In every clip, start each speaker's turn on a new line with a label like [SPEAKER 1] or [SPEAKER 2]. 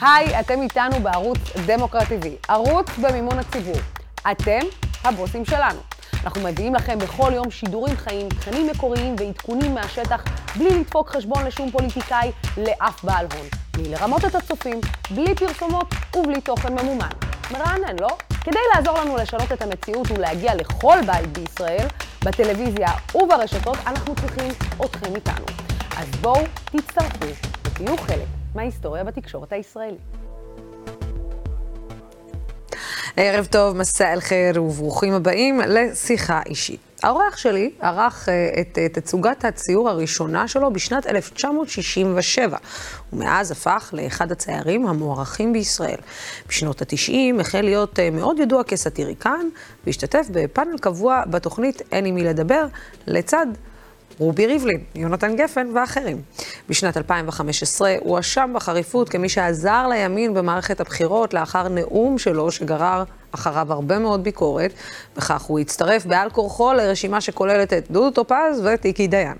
[SPEAKER 1] היי, אתם איתנו בערוץ דמוקרט TV, ערוץ במימון הציבור. אתם הבוסים שלנו. אנחנו מביאים לכם בכל יום שידורים חיים, תכנים מקוריים ועדכונים מהשטח, בלי לדפוק חשבון לשום פוליטיקאי, לאף בעל הון. בלי לרמות את הצופים, בלי פרסומות ובלי תוכן ממומן. מרענן, לא? כדי לעזור לנו לשנות את המציאות ולהגיע לכל בית בישראל, בטלוויזיה וברשתות, אנחנו צריכים אתכם איתנו. אז בואו, תצטרפו ותהיו חלק מההיסטוריה בתקשורת הישראלית.
[SPEAKER 2] ערב טוב, מסע אל חיר וברוכים הבאים לשיחה אישית. האורח שלי ערך אה, את תצוגת הציור הראשונה שלו בשנת 1967, ומאז הפך לאחד הציירים המוערכים בישראל. בשנות ה-90 החל להיות אה, מאוד ידוע כסאטיריקן, והשתתף בפאנל קבוע בתוכנית "אין עם מי לדבר", לצד רובי ריבלין, יונתן גפן ואחרים. בשנת 2015 הוא הואשם בחריפות כמי שעזר לימין במערכת הבחירות לאחר נאום שלו שגרר אחריו הרבה מאוד ביקורת, וכך הוא הצטרף בעל כורחו לרשימה שכוללת את דודו טופז ואת איקי דיין.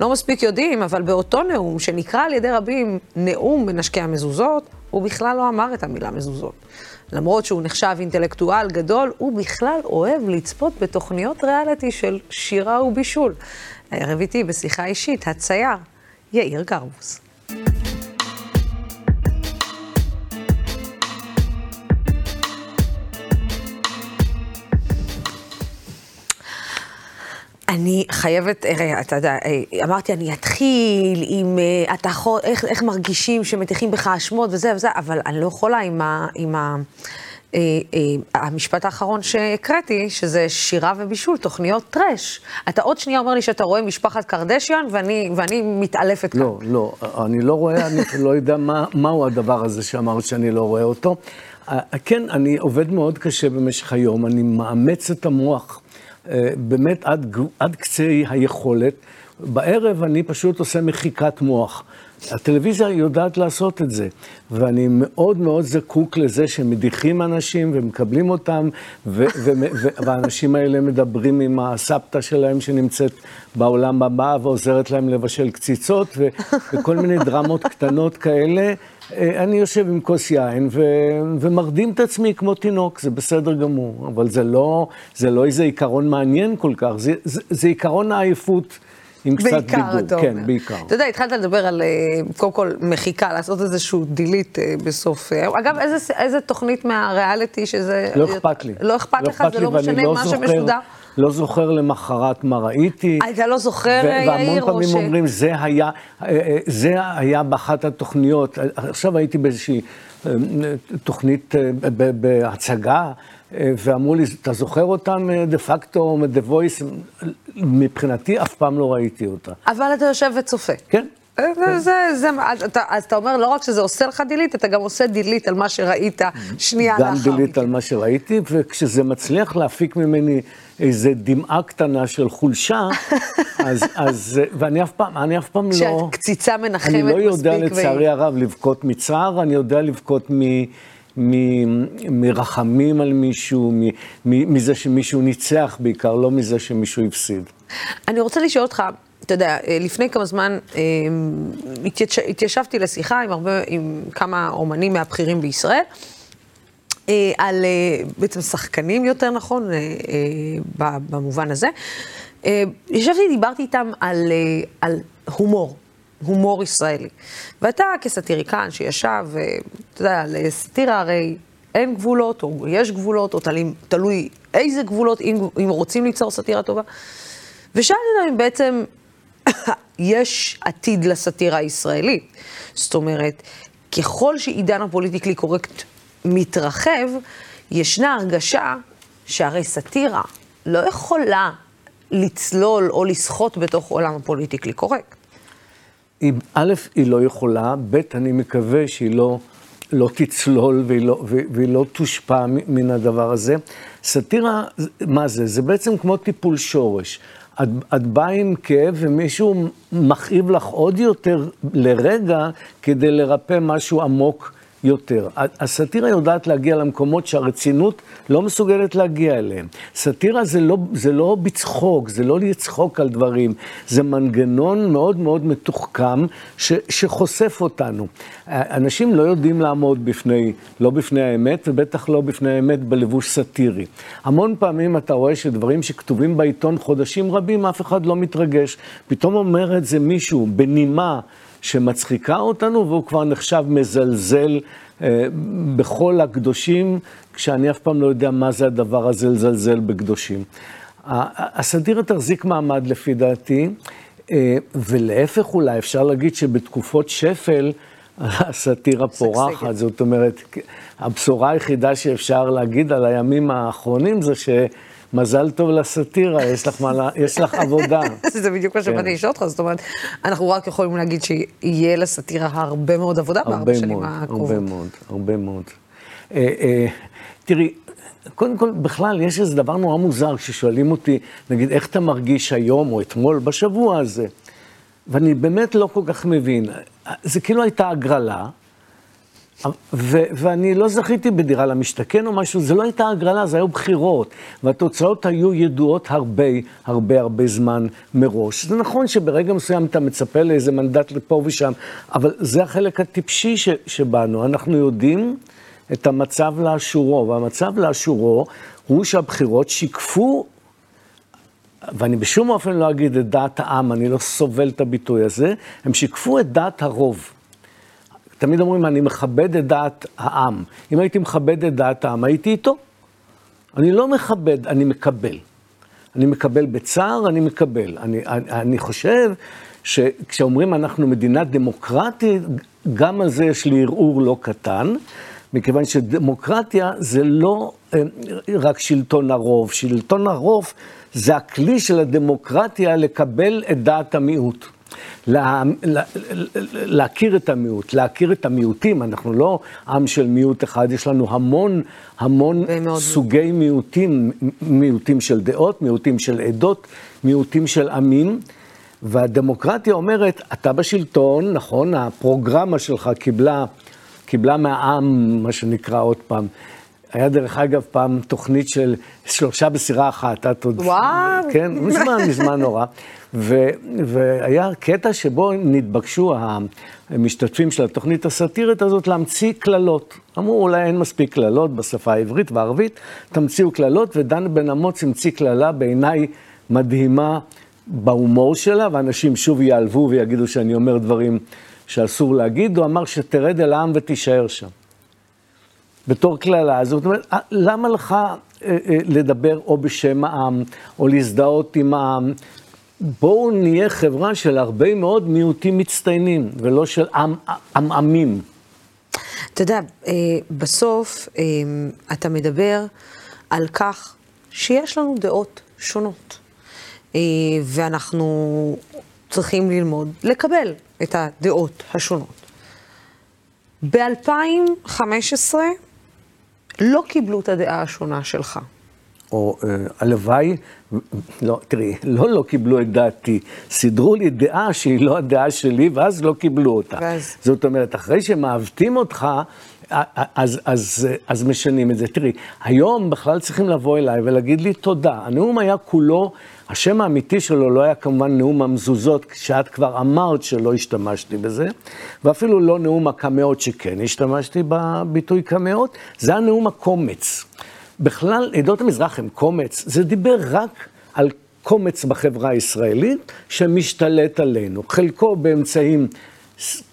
[SPEAKER 2] לא מספיק יודעים, אבל באותו נאום, שנקרא על ידי רבים נאום מנשקי המזוזות, הוא בכלל לא אמר את המילה מזוזות. למרות שהוא נחשב אינטלקטואל גדול, הוא בכלל אוהב לצפות בתוכניות ריאליטי של שירה ובישול. הערב איתי בשיחה אישית, הצייר, יאיר גרבוס. אני חייבת, אתה יודע, אמרתי, אני אתחיל עם, אתה יכול, איך, איך מרגישים שמטיחים בך אשמות וזה וזה, אבל אני לא יכולה עם ה... עם ה אה, אה, המשפט האחרון שהקראתי, שזה שירה ובישול, תוכניות טראש. אתה עוד שנייה אומר לי שאתה רואה משפחת קרדשיאן, ואני, ואני מתעלפת
[SPEAKER 3] לא, כאן. לא, לא, אני לא רואה, אני לא יודע מה, מהו הדבר הזה שאמרת שאני לא רואה אותו. אה, כן, אני עובד מאוד קשה במשך היום, אני מאמץ את המוח. באמת עד, עד קצה היכולת. בערב אני פשוט עושה מחיקת מוח. הטלוויזיה יודעת לעשות את זה, ואני מאוד מאוד זקוק לזה שמדיחים אנשים ומקבלים אותם, והאנשים האלה מדברים עם הסבתא שלהם שנמצאת בעולם הבא ועוזרת להם לבשל קציצות, וכל מיני דרמות קטנות כאלה. אה, אני יושב עם כוס יין ו- ומרדים את עצמי כמו תינוק, זה בסדר גמור, אבל זה לא, זה לא איזה עיקרון מעניין כל כך, זה, זה, זה עיקרון העייפות. עם קצת דיבור.
[SPEAKER 2] בעיקר, אתה אומר.
[SPEAKER 3] כן, בעיקר.
[SPEAKER 2] אתה יודע, התחלת לדבר על, אה, קודם כל, מחיקה, לעשות איזשהו דילית אה, בסוף. אה, אגב, איזה, איזה תוכנית מהריאליטי שזה...
[SPEAKER 3] לא אכפת לי.
[SPEAKER 2] לא אכפת לך, זה לא משנה
[SPEAKER 3] לא
[SPEAKER 2] מה
[SPEAKER 3] זוכר,
[SPEAKER 2] שמשודר?
[SPEAKER 3] לא זוכר למחרת מה ראיתי.
[SPEAKER 2] אתה לא זוכר, יאיר, או ש...
[SPEAKER 3] והמון פעמים אומרים, זה היה, זה היה באחת התוכניות. עכשיו הייתי באיזושהי תוכנית בהצגה. ואמרו לי, אתה זוכר אותם דה פקטו, דה וויס? מבחינתי אף פעם לא ראיתי אותה.
[SPEAKER 2] אבל אתה יושב וצופה.
[SPEAKER 3] כן.
[SPEAKER 2] זה, זה, זה, אז, אתה, אז אתה אומר, לא רק שזה עושה לך דילית, אתה גם עושה דילית על מה שראית שנייה לאחר מכן.
[SPEAKER 3] גם דילית על מה שראיתי, וכשזה מצליח להפיק ממני איזה דמעה קטנה של חולשה, אז, אז, ואני אף פעם, אני אף פעם לא...
[SPEAKER 2] שהקציצה מנחמת מספיק.
[SPEAKER 3] אני לא יודע, לצערי הרב, לבכות מצער, אני יודע לבכות מ... מרחמים על מישהו, מזה שמישהו ניצח בעיקר, לא מזה שמישהו הפסיד.
[SPEAKER 2] אני רוצה לשאול אותך, אתה יודע, לפני כמה זמן התיישבתי לשיחה עם, הרבה, עם כמה אומנים מהבכירים בישראל, על בעצם שחקנים יותר נכון, במובן הזה. ישבתי, דיברתי איתם על, על הומור. הומור ישראלי. ואתה כסאטיריקן שישב, אתה יודע, לסאטירה הרי אין גבולות, או יש גבולות, או תלוי, תלוי איזה גבולות, אם, אם רוצים ליצור סאטירה טובה. ושאלתי אותם אם בעצם יש עתיד לסאטירה הישראלית. זאת אומרת, ככל שעידן הפוליטיקלי קורקט מתרחב, ישנה הרגשה שהרי סאטירה לא יכולה לצלול או לסחוט בתוך עולם הפוליטיקלי קורקט.
[SPEAKER 3] היא, א', היא לא יכולה, ב', אני מקווה שהיא לא, לא תצלול והיא לא, והיא לא תושפע מן הדבר הזה. סאטירה, מה זה? זה בעצם כמו טיפול שורש. את, את באה עם כאב ומישהו מכאיב לך עוד יותר לרגע כדי לרפא משהו עמוק יותר. הסאטירה יודעת להגיע למקומות שהרצינות לא מסוגלת להגיע אליהם. סאטירה זה לא, זה לא בצחוק, זה לא לצחוק על דברים, זה מנגנון מאוד מאוד מתוחכם ש, שחושף אותנו. אנשים לא יודעים לעמוד בפני, לא בפני האמת, ובטח לא בפני האמת בלבוש סאטירי. המון פעמים אתה רואה שדברים שכתובים בעיתון חודשים רבים, אף אחד לא מתרגש. פתאום אומר את זה מישהו בנימה. שמצחיקה אותנו, והוא כבר נחשב מזלזל אה, בכל הקדושים, כשאני אף פעם לא יודע מה זה הדבר הזה לזלזל בקדושים. הסאטירה תחזיק מעמד לפי דעתי, אה, ולהפך אולי, אפשר להגיד שבתקופות שפל, הסאטירה פורחת, זאת אומרת, הבשורה היחידה שאפשר להגיד על הימים האחרונים זה ש... מזל טוב לסאטירה, יש לך, מה, יש לך עבודה.
[SPEAKER 2] זה בדיוק מה שבאתי כן. לשאול אותך, זאת אומרת, אנחנו רק יכולים להגיד שיהיה לסאטירה הרבה מאוד עבודה בארבע שנים הקרובות.
[SPEAKER 3] הרבה מאוד, הרבה מאוד. אה, אה, תראי, קודם כל, בכלל, יש איזה דבר נורא מוזר כששואלים אותי, נגיד, איך אתה מרגיש היום או אתמול, בשבוע הזה? ואני באמת לא כל כך מבין. זה כאילו הייתה הגרלה, ו- ואני לא זכיתי בדירה למשתכן או משהו, זה לא הייתה הגרלה, זה היו בחירות, והתוצאות היו ידועות הרבה, הרבה, הרבה זמן מראש. זה נכון שברגע מסוים אתה מצפה לאיזה מנדט לפה ושם, אבל זה החלק הטיפשי ש- שבנו. אנחנו יודעים את המצב לאשורו, והמצב לאשורו הוא שהבחירות שיקפו ואני בשום אופן לא אגיד את דעת העם, אני לא סובל את הביטוי הזה, הם שיקפו את דעת הרוב. תמיד אומרים, אני מכבד את דעת העם. אם הייתי מכבד את דעת העם, הייתי איתו. אני לא מכבד, אני מקבל. אני מקבל בצער, אני מקבל. אני, אני, אני חושב שכשאומרים אנחנו מדינה דמוקרטית, גם על זה יש לי ערעור לא קטן, מכיוון שדמוקרטיה זה לא אה, רק שלטון הרוב, שלטון הרוב זה הכלי של הדמוקרטיה לקבל את דעת המיעוט. לה, לה, להכיר את המיעוט, להכיר את המיעוטים, אנחנו לא עם של מיעוט אחד, יש לנו המון המון סוגי מיעוטים, מיעוטים של דעות, מיעוטים של עדות, מיעוטים של עמים. והדמוקרטיה אומרת, אתה בשלטון, נכון, הפרוגרמה שלך קיבלה, קיבלה מהעם, מה שנקרא עוד פעם, היה דרך אגב פעם תוכנית של שלושה בסירה אחת, את עוד...
[SPEAKER 2] וואו.
[SPEAKER 3] כן, מזמן, מזמן נורא. ו, והיה קטע שבו נתבקשו המשתתפים של התוכנית הסאטירית הזאת להמציא קללות. אמרו, אולי אין מספיק קללות בשפה העברית והערבית, תמציאו קללות, ודן בן אמוץ המציא קללה בעיניי מדהימה בהומור שלה, ואנשים שוב ייעלבו ויגידו שאני אומר דברים שאסור להגיד, הוא אמר שתרד אל העם ותישאר שם. בתור קללה. זאת אומרת, למה לך אה, אה, לדבר או בשם העם, או להזדהות עם העם? בואו נהיה חברה של הרבה מאוד מיעוטים מצטיינים, ולא של עמעמים.
[SPEAKER 2] אתה יודע, בסוף אתה מדבר על כך שיש לנו דעות שונות, ואנחנו צריכים ללמוד לקבל את הדעות השונות. ב-2015 לא קיבלו את הדעה השונה שלך.
[SPEAKER 3] או אה, הלוואי, לא, תראי, לא לא קיבלו את דעתי, סידרו לי דעה שהיא לא הדעה שלי, ואז לא קיבלו אותה. ואז... זאת אומרת, אחרי שמעוותים אותך, אז, אז, אז משנים את זה. תראי, היום בכלל צריכים לבוא אליי ולהגיד לי תודה. הנאום היה כולו, השם האמיתי שלו לא היה כמובן נאום המזוזות, שאת כבר אמרת שלא השתמשתי בזה, ואפילו לא נאום הקמאות שכן השתמשתי בביטוי קמאות, זה הנאום הקומץ. בכלל, עדות המזרח הם קומץ, זה דיבר רק על קומץ בחברה הישראלית שמשתלט עלינו, חלקו באמצעים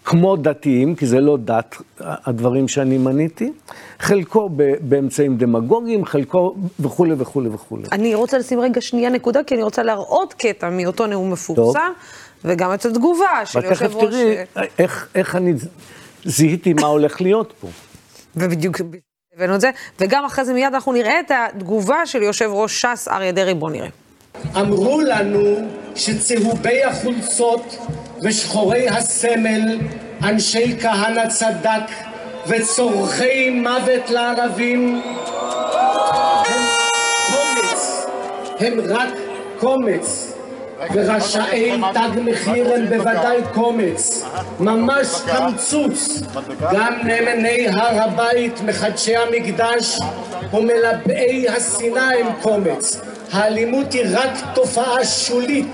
[SPEAKER 3] כמו דתיים, כי זה לא דת, הדברים שאני מניתי, חלקו באמצעים דמגוגיים, חלקו וכולי וכולי וכולי.
[SPEAKER 2] אני רוצה לשים רגע שנייה נקודה, כי אני רוצה להראות קטע מאותו נאום מפורסם, וגם את התגובה של יושב ראש... ותכף
[SPEAKER 3] תראי איך, איך אני זיהיתי מה הולך להיות פה.
[SPEAKER 2] ובדיוק הבאנו את זה, וגם אחרי זה מיד אנחנו נראה את התגובה של יושב ראש ש"ס אריה דרעי, בואו נראה.
[SPEAKER 4] אמרו לנו שצהובי החולצות ושחורי הסמל, אנשי כהנא צדק וצורכי מוות לערבים הם קומץ, הם רק קומץ. ורשאי תג מחיר הם בוודאי קומץ, ממש קמצוץ. גם נאמני הר הבית, מחדשי המקדש ומלבאי השנאה הם קומץ. האלימות היא רק תופעה שולית.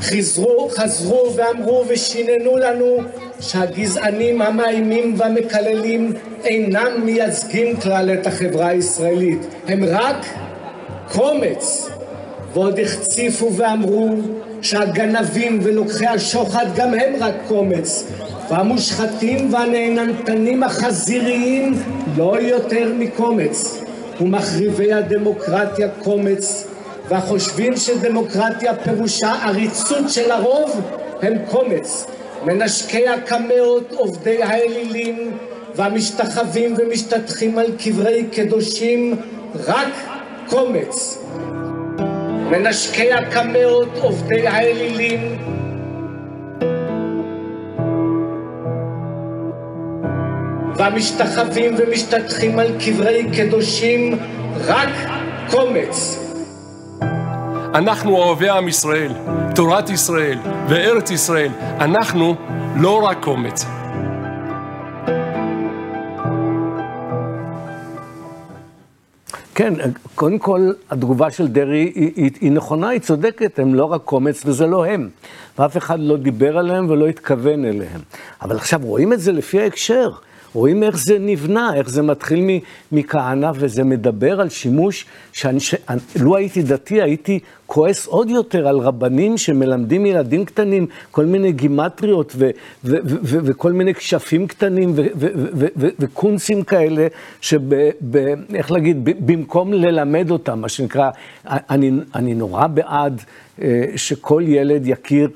[SPEAKER 4] חזרו, חזרו ואמרו ושיננו לנו שהגזענים המאיימים והמקללים אינם מייצגים כלל את החברה הישראלית, הם רק קומץ. ועוד החציפו ואמרו שהגנבים ולוקחי השוחד גם הם רק קומץ, והמושחתים והנהנתנים החזיריים לא יותר מקומץ, ומחריבי הדמוקרטיה קומץ, והחושבים שדמוקרטיה פירושה עריצות של הרוב הם קומץ. מנשקי הקמאות, עובדי האלילים והמשתחווים ומשתטחים על קברי קדושים רק קומץ. מנשקי הקמאות, עובדי האלילים והמשתחווים ומשתטחים על קברי קדושים רק קומץ.
[SPEAKER 5] אנחנו אוהבי עם ישראל, תורת ישראל וארץ ישראל, אנחנו לא רק קומץ.
[SPEAKER 3] כן, קודם כל, התגובה של דרעי היא, היא, היא נכונה, היא צודקת, הם לא רק קומץ וזה לא הם. ואף אחד לא דיבר עליהם ולא התכוון אליהם. אבל עכשיו רואים את זה לפי ההקשר. רואים איך זה נבנה, איך זה מתחיל מכהנא, וזה מדבר על שימוש, שאני, ש... לו הייתי דתי, הייתי כועס עוד יותר על רבנים שמלמדים ילדים קטנים כל מיני גימטריות ו- ו- ו- ו- וכל מיני כשפים קטנים וקונצים כאלה, שאיך להגיד, במקום ללמד אותם, מה שנקרא, אני, אני נורא בעד אה, שכל ילד יכיר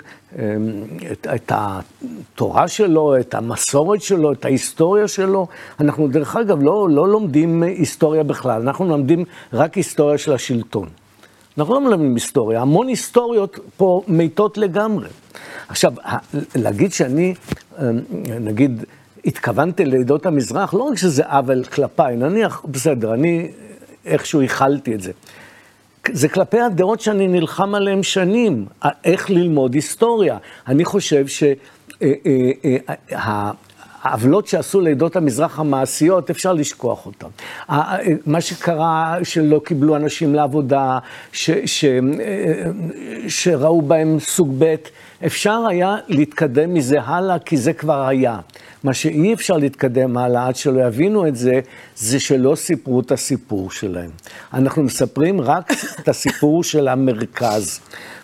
[SPEAKER 3] את, את התורה שלו, את המסורת שלו, את ההיסטוריה שלו. אנחנו דרך אגב לא, לא לומדים היסטוריה בכלל, אנחנו לומדים רק היסטוריה של השלטון. אנחנו לא מלמדים היסטוריה, המון היסטוריות פה מתות לגמרי. עכשיו, להגיד שאני, אמ, נגיד, התכוונתי לעדות המזרח, לא רק שזה עוול כלפיי, נניח, בסדר, אני איכשהו הכלתי את זה. זה כלפי הדעות שאני נלחם עליהן שנים, איך ללמוד היסטוריה. אני חושב שהעוולות שעשו לעדות המזרח המעשיות, אפשר לשכוח אותן. מה שקרה, שלא קיבלו אנשים לעבודה, ש, ש, שראו בהם סוג ב', אפשר היה להתקדם מזה הלאה, כי זה כבר היה. מה שאי אפשר להתקדם הלאה עד שלא יבינו את זה, זה שלא סיפרו את הסיפור שלהם. אנחנו מספרים רק את הסיפור של המרכז.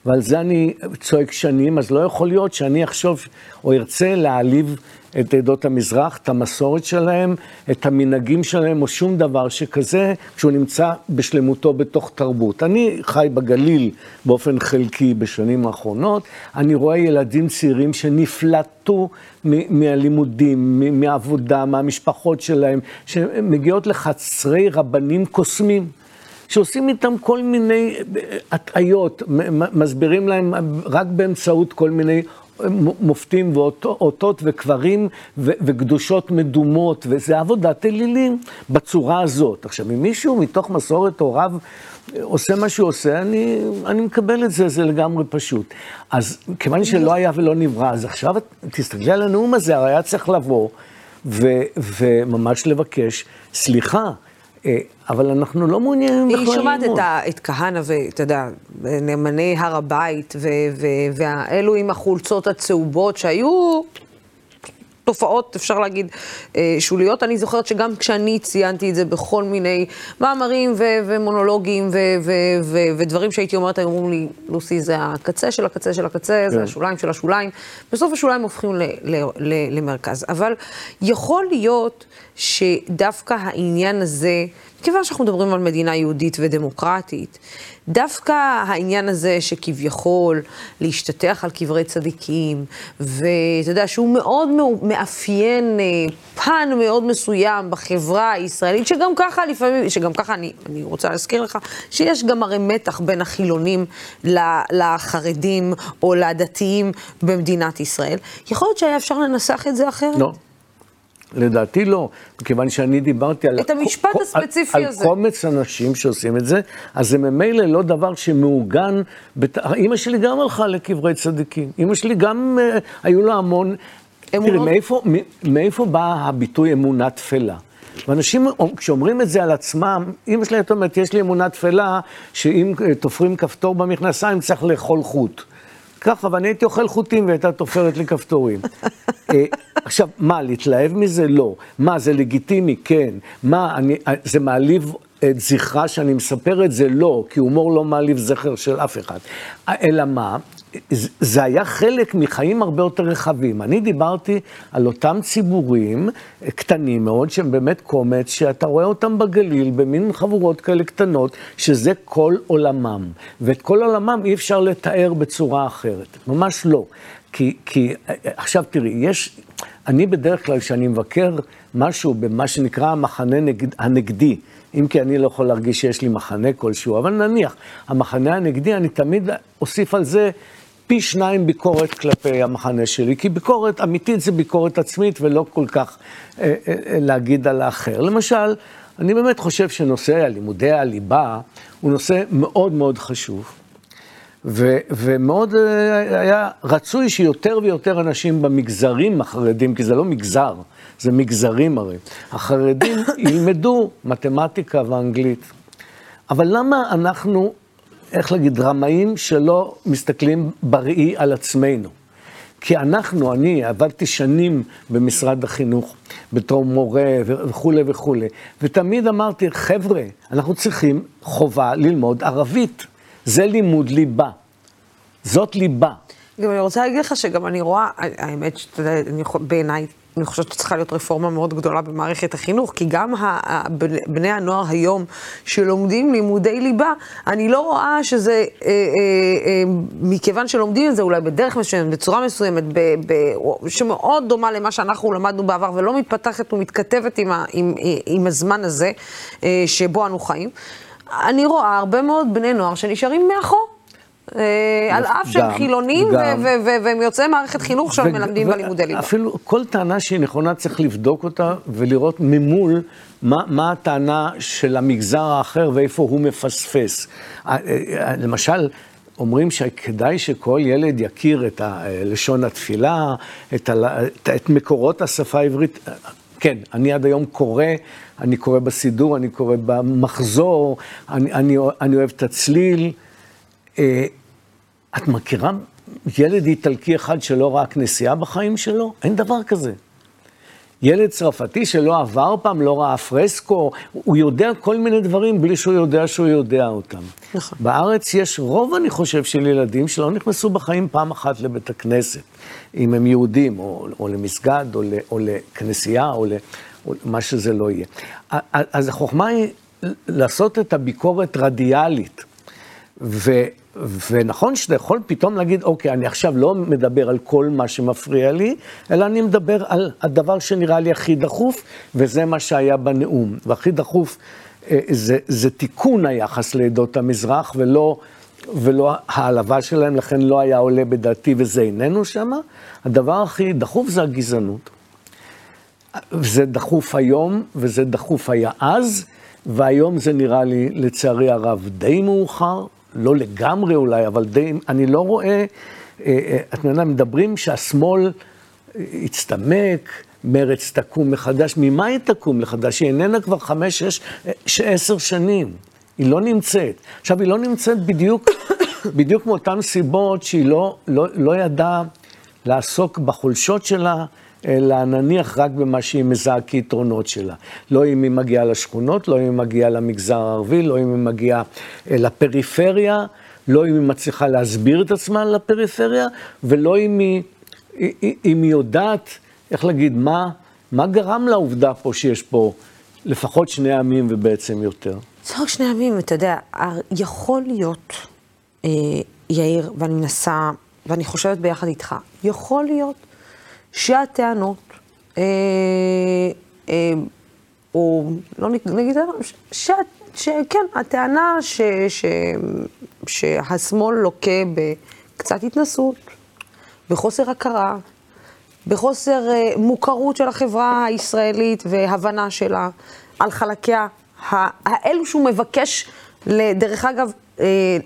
[SPEAKER 3] ועל זה אני צועק שנים, אז לא יכול להיות שאני אחשוב או ארצה להעליב את עדות המזרח, את המסורת שלהם, את המנהגים שלהם, או שום דבר שכזה, כשהוא נמצא בשלמותו בתוך תרבות. אני חי בגליל באופן חלקי בשנים האחרונות, אני רואה ילדים צעירים שנפלטו מהלימודים, מהעבודה, מהמשפחות שלהם, שמגיעות לחצרי רבנים קוסמים. שעושים איתם כל מיני הטעיות, מסבירים להם רק באמצעות כל מיני מופתים ואותות וקברים וקדושות מדומות, וזה עבודת אלילים בצורה הזאת. עכשיו, אם מישהו מתוך מסורת הוריו עושה מה שהוא עושה, אני, אני מקבל את זה, זה לגמרי פשוט. אז כיוון שלא היה ולא נברא, אז עכשיו תסתכלי על הנאום הזה, הרי היה צריך לבוא ו, וממש לבקש סליחה. אה, אבל אנחנו לא מעוניינים בכלל
[SPEAKER 2] ללמוד. היא שומעת את כהנא ואתה יודע, נאמני הר הבית והאלו עם החולצות הצהובות שהיו תופעות, אפשר להגיד, אה, שוליות. אני זוכרת שגם כשאני ציינתי את זה בכל מיני מאמרים ו- ומונולוגים ו- ו- ו- ודברים שהייתי אומרת, היו אומרים לי, לוסי, זה הקצה של הקצה של הקצה, זה כן. השוליים של השוליים. בסוף השוליים הופכים ל- ל- ל- למרכז. אבל יכול להיות שדווקא העניין הזה, כיוון שאנחנו מדברים על מדינה יהודית ודמוקרטית, דווקא העניין הזה שכביכול להשתטח על קברי צדיקים, ואתה יודע שהוא מאוד מאפיין אה, פן מאוד מסוים בחברה הישראלית, שגם ככה לפעמים, שגם ככה אני, אני רוצה להזכיר לך, שיש גם הרי מתח בין החילונים לחרדים או לדתיים במדינת ישראל. יכול להיות שהיה אפשר לנסח את זה אחרת?
[SPEAKER 3] לא. לדעתי לא, מכיוון שאני דיברתי על...
[SPEAKER 2] את המשפט
[SPEAKER 3] על-
[SPEAKER 2] הספציפי
[SPEAKER 3] על,
[SPEAKER 2] הזה.
[SPEAKER 3] על קומץ אנשים שעושים את זה, אז זה ממילא לא דבר שמעוגן... בת... אימא שלי גם הלכה לקברי צדיקים. אימא שלי גם, אה, היו לה המון...
[SPEAKER 2] אמונות.
[SPEAKER 3] תראי, מאיפה, מאיפה בא הביטוי אמונה תפלה? ואנשים, כשאומרים את זה על עצמם, אמא שלי הייתה אומרת, יש לי אמונה תפלה, שאם אה, תופרים כפתור במכנסיים צריך לאכול חוט. ככה, ואני הייתי אוכל חוטים והייתה תופרת לי כפתורים. אה, עכשיו, מה, להתלהב מזה? לא. מה, זה לגיטימי? כן. מה, אני, אה, זה מעליב את זכרה שאני מספר את זה? לא, כי הומור לא מעליב זכר של אף אחד. אה, אלא מה? זה- היה חלק מחיים הרבה יותר רחבים. אני דיברתי על אותם ציבורים אה, קטנים מאוד, שהם באמת קומץ, שאתה רואה אותם בגליל, במין חבורות כאלה קטנות, שזה כל עולמם. ואת כל עולמם אי אפשר לתאר בצורה אחרת. ממש לא. כי, כי אה, עכשיו תראי, יש, אני בדרך כלל, כשאני מבקר משהו במה שנקרא המחנה נגד, הנגדי, אם כי אני לא יכול להרגיש שיש לי מחנה כלשהו, אבל נניח, המחנה הנגדי, אני תמיד אוסיף על זה פי שניים ביקורת כלפי המחנה שלי, כי ביקורת אמיתית זה ביקורת עצמית ולא כל כך אה, אה, אה, להגיד על האחר. למשל, אני באמת חושב שנושא לימודי הליבה הוא נושא מאוד מאוד חשוב. ו- ומאוד אה, היה רצוי שיותר ויותר אנשים במגזרים החרדים, כי זה לא מגזר, זה מגזרים הרי, החרדים ילמדו מתמטיקה ואנגלית. אבל למה אנחנו, איך להגיד, רמאים שלא מסתכלים בראי על עצמנו? כי אנחנו, אני עבדתי שנים במשרד החינוך בתור מורה וכולי וכולי, ותמיד אמרתי, חבר'ה, אנחנו צריכים חובה ללמוד ערבית. זה לימוד ליבה. זאת ליבה.
[SPEAKER 2] גם אני רוצה להגיד לך שגם אני רואה, האמת שאתה יודע, בעיניי, אני חושבת שצריכה להיות רפורמה מאוד גדולה במערכת החינוך, כי גם בני הנוער היום שלומדים לימודי ליבה, אני לא רואה שזה, אה, אה, אה, מכיוון שלומדים את זה אולי בדרך מסוימת, בצורה מסוימת, ב, ב, שמאוד דומה למה שאנחנו למדנו בעבר, ולא מתפתחת ומתכתבת עם, ה, עם, עם הזמן הזה אה, שבו אנו חיים, אני רואה הרבה מאוד בני נוער שנשארים מאחור. אה, על אף שהם חילונים, והם יוצאי מערכת חינוך שם מלמדים בלימודי ליבה.
[SPEAKER 3] אפילו כל טענה שהיא נכונה צריך לבדוק אותה ולראות ממול מה, מה הטענה של המגזר האחר ואיפה הוא מפספס. אה, אה, למשל, אומרים שכדאי שכל ילד יכיר את לשון התפילה, את, ה, את מקורות השפה העברית. כן, אני עד היום קורא, אני קורא בסידור, אני קורא במחזור, אני, אני, אני אוהב את הצליל. אה, את מכירה ילד איטלקי אחד שלא ראה כנסייה בחיים שלו? אין דבר כזה. ילד צרפתי שלא עבר פעם, לא ראה פרסקו, הוא יודע כל מיני דברים בלי שהוא יודע שהוא יודע אותם.
[SPEAKER 2] נכון.
[SPEAKER 3] בארץ יש רוב, אני חושב, של ילדים שלא נכנסו בחיים פעם אחת לבית הכנסת, אם הם יהודים, או, או למסגד, או, ל, או לכנסייה, או, ל, או מה שזה לא יהיה. אז החוכמה היא לעשות את הביקורת רדיאלית. ו, ונכון שאתה יכול פתאום להגיד, אוקיי, אני עכשיו לא מדבר על כל מה שמפריע לי, אלא אני מדבר על הדבר שנראה לי הכי דחוף, וזה מה שהיה בנאום. והכי דחוף אה, זה, זה תיקון היחס לעדות המזרח, ולא, ולא העלבה שלהם, לכן לא היה עולה בדעתי, וזה איננו שמה. הדבר הכי דחוף זה הגזענות. זה דחוף היום, וזה דחוף היה אז, והיום זה נראה לי, לצערי הרב, די מאוחר, לא לגמרי אולי, אבל די, אני לא רואה, אה, אה, את יודעת, מדברים שהשמאל אה, יצטמק, מרץ תקום מחדש, ממה היא תקום מחדש? היא איננה כבר חמש, שש, אה, עשר שנים, היא לא נמצאת. עכשיו, היא לא נמצאת בדיוק, בדיוק מאותן סיבות שהיא לא, לא, לא ידעה לעסוק בחולשות שלה, אלא נניח רק במה שהיא מזהה כיתרונות שלה. לא אם היא מגיעה לשכונות, לא אם היא מגיעה למגזר הערבי, לא אם היא מגיעה אה, לפריפריה, לא אם היא מצליחה להסביר את עצמה לפריפריה, ולא אם היא, אם היא יודעת, איך להגיד, מה, מה גרם לעובדה פה שיש פה לפחות שני עמים ובעצם יותר.
[SPEAKER 2] זה רק שני ימים, אתה יודע, יכול להיות, אה, יאיר, ואני מנסה, ואני חושבת ביחד איתך, יכול להיות שהטענות, אה, אה, או לא נגיד, ש, ש, שכן, הטענה ש, ש, שהשמאל לוקה בקצת התנסות, בחוסר הכרה, בחוסר אה, מוכרות של החברה הישראלית והבנה שלה על חלקיה, האלו שהוא מבקש, דרך אגב,
[SPEAKER 3] אה,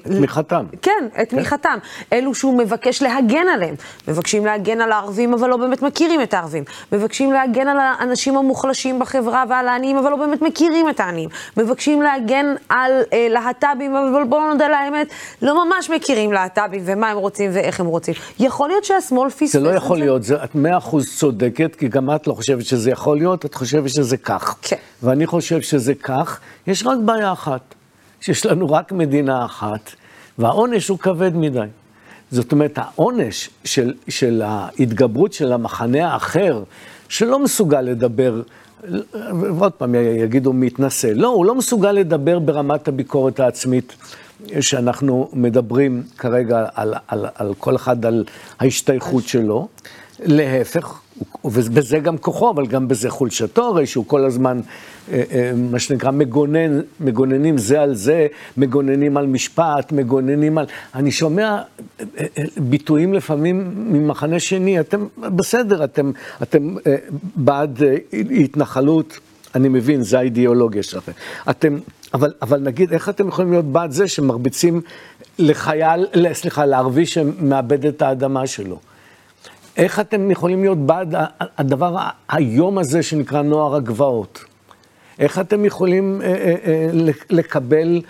[SPEAKER 3] תמיכתם.
[SPEAKER 2] כן, את כן. תמיכתם. אלו שהוא מבקש להגן עליהם. מבקשים להגן על הערבים, אבל לא באמת מכירים את הערבים. מבקשים להגן על האנשים המוחלשים בחברה ועל העניים, אבל לא באמת מכירים את העניים. מבקשים להגן על אה, להט"בים, אבל בואו נודה לאמת, לא ממש מכירים להט"בים ומה הם רוצים ואיך הם רוצים. יכול להיות שהשמאל פספס
[SPEAKER 3] זה לא יכול להיות, זה, את מאה אחוז צודקת, כי גם את לא חושבת שזה יכול להיות, את חושבת שזה כך.
[SPEAKER 2] כן.
[SPEAKER 3] ואני חושב שזה כך. יש רק בעיה אחת. שיש לנו רק מדינה אחת, והעונש הוא כבד מדי. זאת אומרת, העונש של, של ההתגברות של המחנה האחר, שלא מסוגל לדבר, ועוד פעם יגידו מתנשא, לא, הוא לא מסוגל לדבר ברמת הביקורת העצמית שאנחנו מדברים כרגע על, על, על כל אחד, על ההשתייכות שלו. להפך, ובזה גם כוחו, אבל גם בזה חולשתו, הרי שהוא כל הזמן, אה, אה, מה שנקרא, מגונן, מגוננים זה על זה, מגוננים על משפט, מגוננים על... אני שומע אה, ביטויים לפעמים ממחנה שני, אתם בסדר, אתם, אתם בעד התנחלות, אני מבין, זו האידיאולוגיה שלכם. אתם, אבל, אבל נגיד, איך אתם יכולים להיות בעד זה שמרביצים לחייל, סליחה, לערבי שמאבד את האדמה שלו? איך אתם יכולים להיות בעד הדבר היום הזה שנקרא נוער הגבעות? איך אתם יכולים אה, אה, אה, לקבל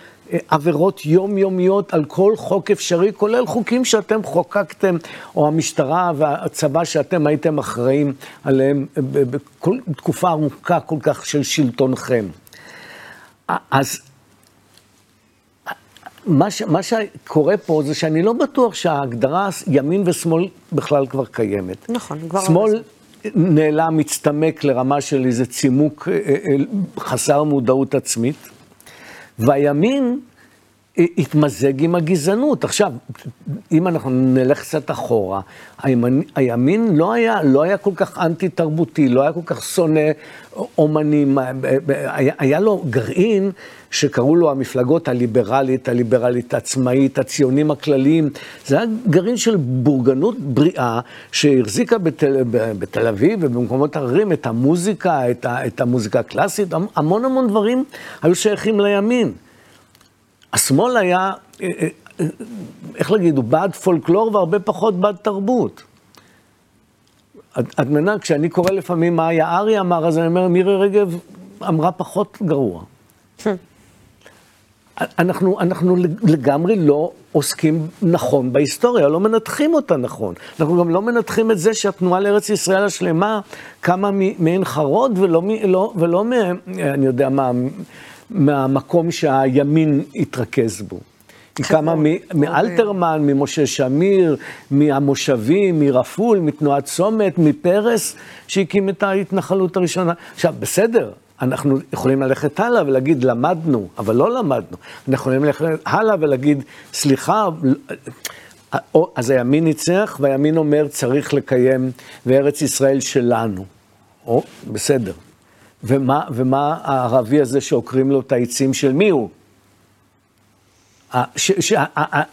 [SPEAKER 3] עבירות יומיומיות על כל חוק אפשרי, כולל חוקים שאתם חוקקתם, או המשטרה והצבא שאתם הייתם אחראים עליהם בכל תקופה ארוכה כל כך של שלטונכם. אז מה, ש, מה שקורה פה זה שאני לא בטוח שההגדרה ימין ושמאל בכלל כבר קיימת.
[SPEAKER 2] נכון, כבר...
[SPEAKER 3] שמאל נעלם, מצטמק לרמה של איזה צימוק אה, אה, אה, חסר מודעות עצמית, והימין התמזג עם הגזענות. עכשיו, אם אנחנו נלך קצת אחורה, הימין, הימין לא היה, לא היה כל כך אנטי-תרבותי, לא היה כל כך שונא אומנים, היה, היה לו גרעין שקראו לו המפלגות הליברלית, הליברלית העצמאית, הציונים הכלליים. זה היה גרעין של בורגנות בריאה שהחזיקה בתל, בתל אביב ובמקומות אחרים את המוזיקה, את, ה, את המוזיקה הקלאסית, המון המון דברים היו שייכים לימין. השמאל היה, אה, אה, אה, איך להגיד, הוא בעד פולקלור והרבה פחות בעד תרבות. את מנה, כשאני קורא לפעמים מה היה ארי אמר, אז אני אומר, מירי רגב אמרה פחות גרוע. אנחנו, אנחנו לגמרי לא עוסקים נכון בהיסטוריה, לא מנתחים אותה נכון. אנחנו גם לא מנתחים את זה שהתנועה לארץ ישראל השלמה קמה מעין חרוד ולא, לא, ולא מ... אני יודע מה, מהמקום שהימין התרכז בו. היא קמה. מאלתרמן, ממשה שמיר, מהמושבים, מרפול, מתנועת צומת, מפרס, שהקים את ההתנחלות הראשונה. עכשיו, בסדר, אנחנו יכולים ללכת הלאה ולהגיד, למדנו, אבל לא למדנו. אנחנו יכולים ללכת הלאה ולהגיד, סליחה, אז הימין ניצח, והימין אומר, צריך לקיים, וארץ ישראל שלנו. או, בסדר. ומה, ומה הערבי הזה שעוקרים לו את העצים של מי הוא? ש, ש,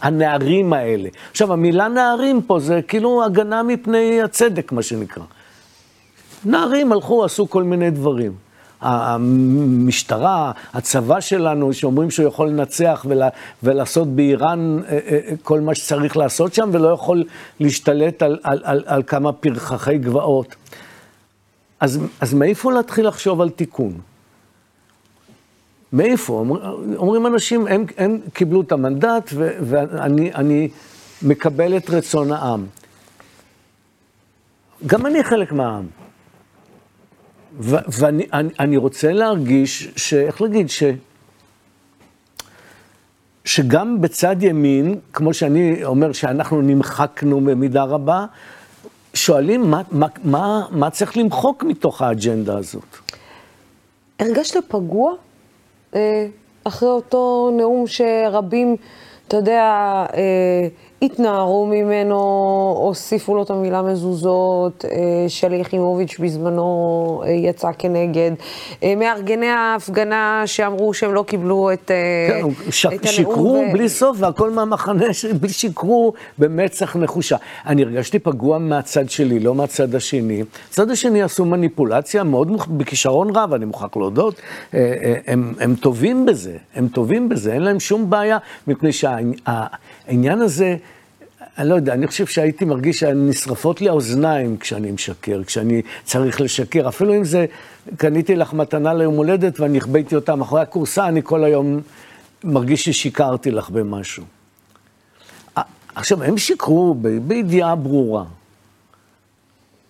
[SPEAKER 3] הנערים האלה. עכשיו, המילה נערים פה זה כאילו הגנה מפני הצדק, מה שנקרא. נערים הלכו, עשו כל מיני דברים. המשטרה, הצבא שלנו, שאומרים שהוא יכול לנצח ולה, ולעשות באיראן אה, אה, כל מה שצריך לעשות שם, ולא יכול להשתלט על, על, על, על כמה פרחחי גבעות. אז, אז מאיפה להתחיל לחשוב על תיקון? מאיפה? אומר, אומרים אנשים, הם, הם קיבלו את המנדט ו, ואני מקבל את רצון העם. גם אני חלק מהעם. ו, ואני אני, אני רוצה להרגיש, ש, איך להגיד, ש, שגם בצד ימין, כמו שאני אומר שאנחנו נמחקנו במידה רבה, שואלים מה, מה, מה, מה צריך למחוק מתוך האג'נדה הזאת.
[SPEAKER 2] הרגשת פגוע אה, אחרי אותו נאום שרבים, אתה יודע, אה, התנערו ממנו, הוסיפו לו את המילה מזוזות, אה, שלי יחימוביץ' בזמנו אה, יצא כנגד, אה, מארגני ההפגנה שאמרו שהם לא קיבלו את,
[SPEAKER 3] כן, ש...
[SPEAKER 2] את הנאום.
[SPEAKER 3] שיקרו
[SPEAKER 2] ו...
[SPEAKER 3] בלי סוף, והכל מהמחנה ש... שיקרו במצח נחושה. אני הרגשתי פגוע מהצד שלי, לא מהצד השני. הצד השני עשו מניפולציה מאוד, מוכ... בכישרון רב, אני מוכרח להודות. הם, הם טובים בזה, הם טובים בזה, אין להם שום בעיה, מפני שהעניין הזה... אני לא יודע, אני חושב שהייתי מרגיש שנשרפות לי האוזניים כשאני משקר, כשאני צריך לשקר. אפילו אם זה, קניתי לך מתנה ליום הולדת ואני החבאתי אותה מאחורי הכורסה, אני כל היום מרגיש ששיקרתי לך במשהו. עכשיו, הם שיקרו בידיעה ברורה.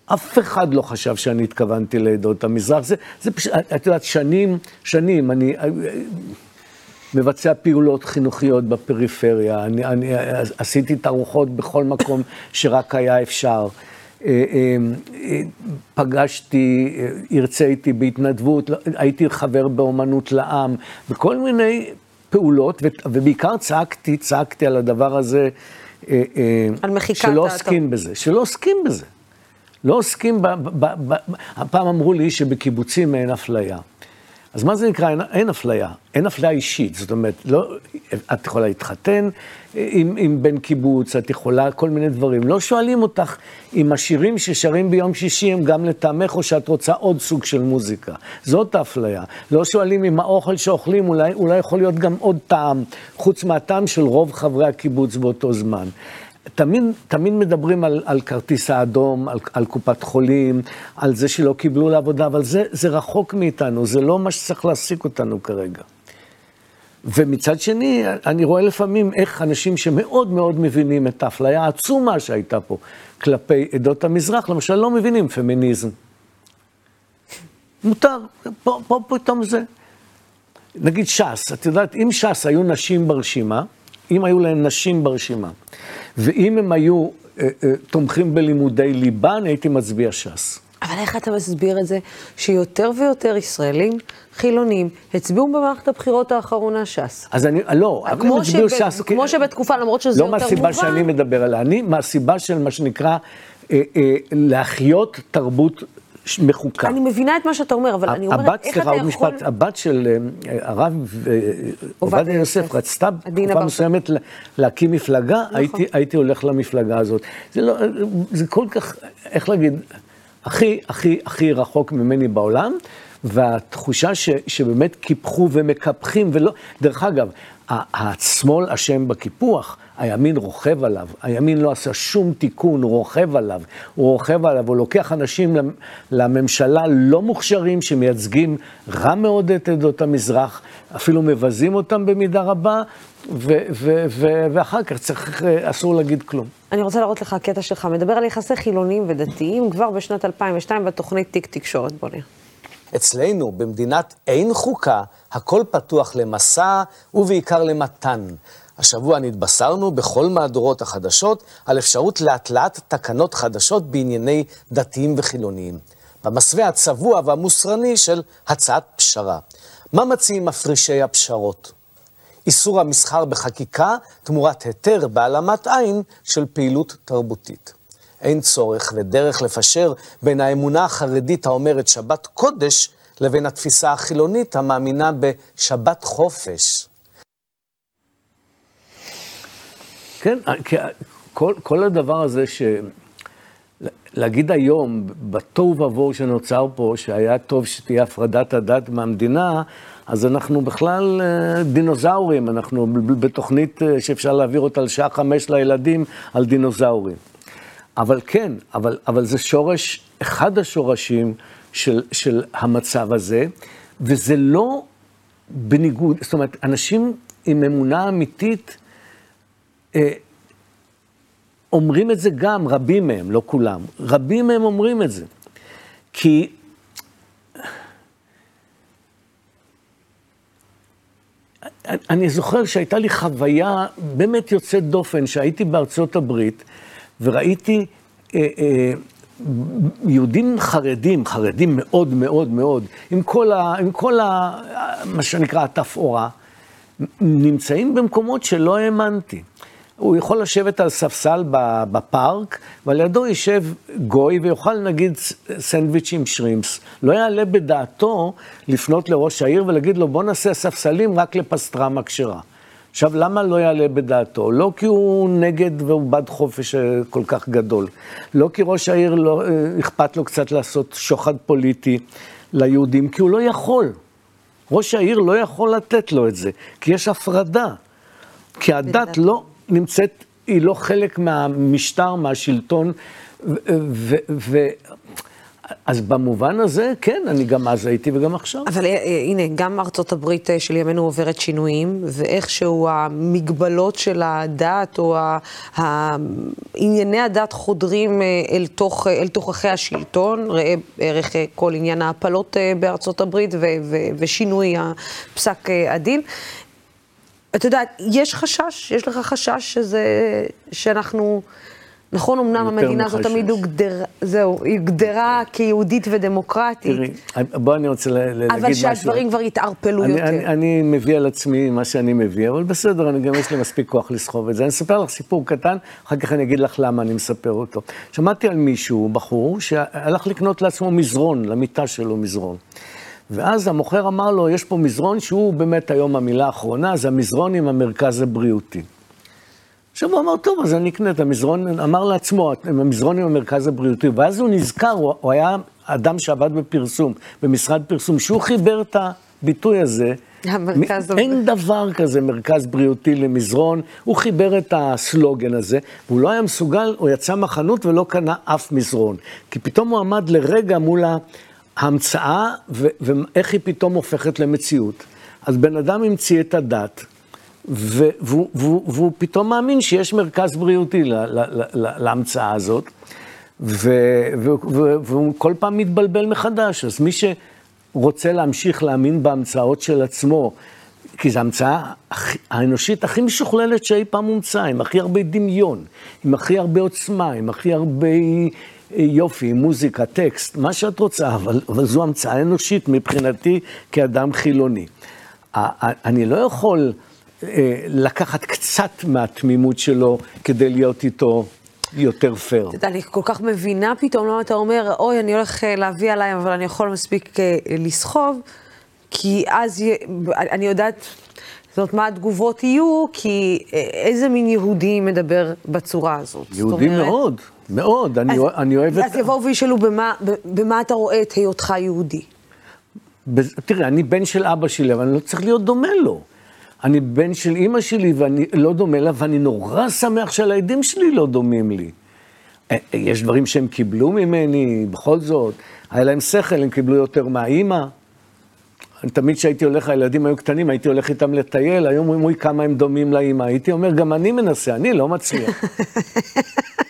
[SPEAKER 3] אף אחד לא חשב שאני התכוונתי לעדות המזרח. זה, זה פשוט, את יודעת, שנים, שנים, אני... מבצע פעולות חינוכיות בפריפריה, אני, אני עשיתי תערוכות בכל מקום שרק היה אפשר. אה, אה, פגשתי, הרציתי בהתנדבות, הייתי חבר באומנות לעם, בכל מיני פעולות, ובעיקר צעקתי, צעקתי על הדבר הזה,
[SPEAKER 2] אה, על מחיקת
[SPEAKER 3] שלא עוסקים בזה, שלא עוסקים בזה. לא עוסקים, ב, ב, ב, הפעם אמרו לי שבקיבוצים אין אפליה. אז מה זה נקרא, אין, אין אפליה, אין אפליה אישית, זאת אומרת, לא, את יכולה להתחתן עם, עם בן קיבוץ, את יכולה כל מיני דברים. לא שואלים אותך אם השירים ששרים ביום שישי הם גם לטעמך, או שאת רוצה עוד סוג של מוזיקה. זאת האפליה. לא שואלים אם האוכל שאוכלים אולי, אולי יכול להיות גם עוד טעם, חוץ מהטעם של רוב חברי הקיבוץ באותו זמן. תמיד, תמיד מדברים על, על כרטיס האדום, על, על קופת חולים, על זה שלא קיבלו לעבודה, אבל זה, זה רחוק מאיתנו, זה לא מה שצריך להעסיק אותנו כרגע. ומצד שני, אני רואה לפעמים איך אנשים שמאוד מאוד מבינים את האפליה העצומה שהייתה פה כלפי עדות המזרח, למשל, לא מבינים פמיניזם. מותר, פה, פה פתאום זה. נגיד ש"ס, את יודעת, אם ש"ס היו נשים ברשימה, אם היו להם נשים ברשימה, ואם הם היו אה, אה, תומכים בלימודי ליבה, אני הייתי מצביע ש"ס.
[SPEAKER 2] אבל איך אתה מסביר את זה שיותר ויותר ישראלים חילונים הצביעו במערכת הבחירות האחרונה ש"ס?
[SPEAKER 3] אז אני, לא, הם הצביעו ש"ס.
[SPEAKER 2] כמו שבתקופה, למרות שזה
[SPEAKER 3] לא
[SPEAKER 2] יותר
[SPEAKER 3] מהסיבה
[SPEAKER 2] מובן.
[SPEAKER 3] שאני מדבר עליה, אני מהסיבה של מה שנקרא אה, אה, להחיות תרבות מחוקה.
[SPEAKER 2] אני מבינה את מה שאתה אומר, אבל אני אומרת,
[SPEAKER 3] הבת,
[SPEAKER 2] איך
[SPEAKER 3] סליחה,
[SPEAKER 2] אתה
[SPEAKER 3] עוד
[SPEAKER 2] יכול...
[SPEAKER 3] משפט, הבת של אה, הרב אה, עובדיה יוסף רצתה
[SPEAKER 2] עדינה
[SPEAKER 3] תקופה
[SPEAKER 2] בר-
[SPEAKER 3] מסוימת לה- להקים מפלגה, הייתי- הייתי הולך למפלגה הזאת. זה לא, זה כל כך, איך להגיד, הכי, הכי, הכי רחוק ממני בעולם, והתחושה ש, שבאמת קיפחו ומקפחים, ולא, דרך אגב, השמאל אשם בקיפוח, הימין רוכב עליו, הימין לא עשה שום תיקון, הוא רוכב עליו, הוא רוכב עליו, הוא לוקח אנשים למ- לממשלה לא מוכשרים שמייצגים רע מאוד את עדות המזרח, אפילו מבזים אותם במידה רבה, ו- ו- ו- ואחר כך צריך, אה, אסור להגיד כלום.
[SPEAKER 2] אני רוצה להראות לך קטע שלך, מדבר על יחסי חילונים ודתיים כבר בשנת 2002 בתוכנית תיק תקשורת, בוא נראה.
[SPEAKER 6] אצלנו, במדינת אין חוקה, הכל פתוח למסע ובעיקר למתן. השבוע נתבשרנו בכל מהדורות החדשות על אפשרות להטלת תקנות חדשות בענייני דתיים וחילוניים. במסווה הצבוע והמוסרני של הצעת פשרה. מה מציעים מפרישי הפשרות? איסור המסחר בחקיקה תמורת היתר בהעלמת עין של פעילות תרבותית. אין צורך ודרך לפשר בין האמונה החרדית האומרת שבת קודש לבין התפיסה החילונית המאמינה בשבת חופש.
[SPEAKER 3] כן, כי כל, כל הדבר הזה ש... להגיד היום, בתוהו ובוהו שנוצר פה, שהיה טוב שתהיה הפרדת הדת מהמדינה, אז אנחנו בכלל אה, דינוזאורים, אנחנו בתוכנית אה, שאפשר להעביר אותה לשעה חמש לילדים על דינוזאורים. אבל כן, אבל, אבל זה שורש, אחד השורשים של, של המצב הזה, וזה לא בניגוד, זאת אומרת, אנשים עם אמונה אמיתית, אה, אומרים את זה גם, רבים מהם, לא כולם, רבים מהם אומרים את זה. כי אני זוכר שהייתה לי חוויה באמת יוצאת דופן, שהייתי בארצות הברית וראיתי אה, אה, יהודים חרדים, חרדים מאוד מאוד מאוד, עם כל, ה, עם כל ה, מה שנקרא התפאורה, נמצאים במקומות שלא האמנתי. הוא יכול לשבת על ספסל בפארק, ועל ידו יישב גוי ויאכל נגיד סנדוויץ' עם שרימפס. לא יעלה בדעתו לפנות לראש העיר ולהגיד לו, בוא נעשה ספסלים רק לפסטרמה כשרה. עכשיו, למה לא יעלה בדעתו? לא כי הוא נגד והוא בעד חופש כל כך גדול. לא כי ראש העיר לא אכפת לו קצת לעשות שוחד פוליטי ליהודים, כי הוא לא יכול. ראש העיר לא יכול לתת לו את זה, כי יש הפרדה. כי הדת לא נמצאת, היא לא חלק מהמשטר, מהשלטון, ו... ו, ו אז במובן הזה, כן, אני גם אז הייתי וגם עכשיו.
[SPEAKER 2] אבל אה, הנה, גם ארצות הברית אה, של ימינו עוברת שינויים, ואיכשהו המגבלות של הדת, או ענייני הדת חודרים אה, אל, תוך, אל תוככי השלטון, ראה ערך כל עניין ההפלות בארצות הברית ושינוי פסק הדין. אתה יודע, יש חשש, יש לך חשש שזה, שאנחנו... נכון, אמנם המדינה הזאת תמיד הוגדרה, זהו, היא הוגדרה כיהודית ודמוקרטית.
[SPEAKER 3] תראי, בואי אני רוצה להגיד משהו.
[SPEAKER 2] אבל שהדברים כבר יתערפלו יותר.
[SPEAKER 3] אני, אני מביא על עצמי מה שאני מביא, אבל בסדר, אני גם יש לי מספיק כוח לסחוב את זה. אני אספר לך סיפור קטן, אחר כך אני אגיד לך למה אני מספר אותו. שמעתי על מישהו, בחור, שהלך לקנות לעצמו מזרון, למיטה שלו מזרון. ואז המוכר אמר לו, יש פה מזרון שהוא באמת היום המילה האחרונה, זה המזרון עם המרכז הבריאותי. עכשיו הוא אמר, טוב, אז אני אקנה את המזרון, אמר לעצמו, המזרון עם המרכז הבריאותי, ואז הוא נזכר, הוא, הוא היה אדם שעבד בפרסום, במשרד פרסום, שהוא חיבר את הביטוי הזה. המרכז... מ- אין דבר כזה מרכז בריאותי למזרון, הוא חיבר את הסלוגן הזה, והוא לא היה מסוגל, הוא יצא מהחנות ולא קנה אף מזרון. כי פתאום הוא עמד לרגע מול ההמצאה, ואיך היא פתאום הופכת למציאות. אז בן אדם המציא את הדת, והוא, פתאום מאמין שיש מרכז בריאותי לה, לה, לה, להמצאה הזאת, והוא כל פעם מתבלבל מחדש. אז מי שרוצה להמשיך להאמין בהמצאות של עצמו, כי זו המצאה האנושית הכי משוכללת שאי פעם הומצאה, עם הכי הרבה דמיון, עם הכי הרבה עוצמה, עם הכי הרבה יופי, מוזיקה, טקסט, מה שאת רוצה, אבל, אבל זו המצאה אנושית מבחינתי כאדם חילוני. אני לא יכול... אה, לקחת קצת מהתמימות שלו כדי להיות איתו יותר פייר.
[SPEAKER 2] אתה יודע, אני כל כך מבינה פתאום למה אתה אומר, אוי, אני הולך אה, להביא עליי, אבל אני יכול מספיק אה, לסחוב, כי אז אני יודעת, זאת אומרת, מה התגובות יהיו, כי איזה מין יהודי מדבר בצורה הזאת.
[SPEAKER 3] יהודי אומרת, מאוד, מאוד, אני, אז, אני אוהב
[SPEAKER 2] את... אז יבואו וישאלו, במה, במה אתה רואה את היותך יהודי?
[SPEAKER 3] תראה, אני בן של אבא שלי, אבל אני לא צריך להיות דומה לו. אני בן של אימא שלי ואני לא דומה לה, ואני נורא שמח שהילדים שלי לא דומים לי. אה, אה, יש דברים שהם קיבלו ממני, בכל זאת, היה להם שכל, הם קיבלו יותר מהאימא. תמיד כשהייתי הולך, הילדים היו קטנים, הייתי הולך איתם לטייל, היו אומרים, אוי, כמה הם דומים לאימא. הייתי אומר, גם אני מנסה, אני לא מצליח.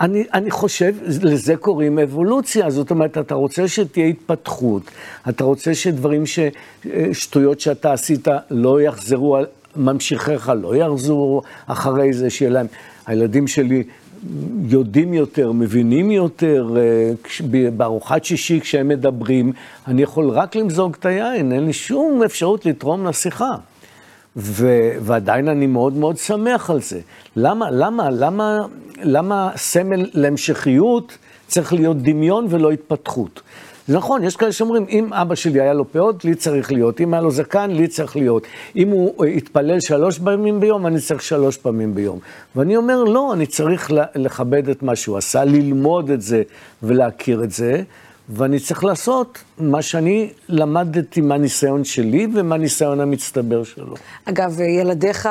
[SPEAKER 3] אני, אני חושב, לזה קוראים אבולוציה, זאת אומרת, אתה רוצה שתהיה התפתחות, אתה רוצה שדברים, ש, שטויות שאתה עשית לא יחזרו, ממשיכיך לא יחזרו אחרי זה, שיהיה להם, הילדים שלי יודעים יותר, מבינים יותר, אה, בארוחת שישי כשהם מדברים, אני יכול רק למזוג את היין, אין לי שום אפשרות לתרום לשיחה. ו- ועדיין אני מאוד מאוד שמח על זה. למה, למה, למה, למה סמל להמשכיות צריך להיות דמיון ולא התפתחות? נכון, יש כאלה שאומרים, אם אבא שלי היה לו פאות, לי צריך להיות, אם היה לו זקן, לי צריך להיות. אם הוא התפלל שלוש פעמים ביום, אני צריך שלוש פעמים ביום. ואני אומר, לא, אני צריך לכבד את מה שהוא עשה, ללמוד את זה ולהכיר את זה. ואני צריך לעשות מה שאני למדתי מהניסיון שלי ומהניסיון המצטבר שלו.
[SPEAKER 2] אגב, ילדיך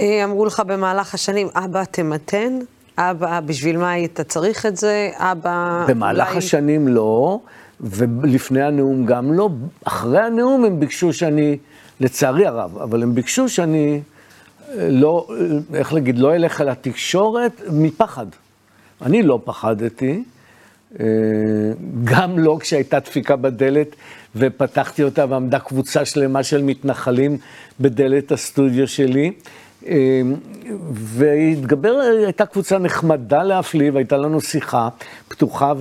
[SPEAKER 2] אה, אמרו לך במהלך השנים, אבא תמתן? אבא, בשביל מה היית צריך את זה? אבא...
[SPEAKER 3] במהלך אולי... השנים לא, ולפני הנאום גם לא. אחרי הנאום הם ביקשו שאני, לצערי הרב, אבל הם ביקשו שאני אה, לא, אה, איך להגיד, לא אלך על התקשורת מפחד. אני לא פחדתי. אה, גם לא כשהייתה דפיקה בדלת ופתחתי אותה ועמדה קבוצה שלמה של מתנחלים בדלת הסטודיו שלי. אה, והתגבר, הייתה קבוצה נחמדה להפליא, והייתה לנו שיחה פתוחה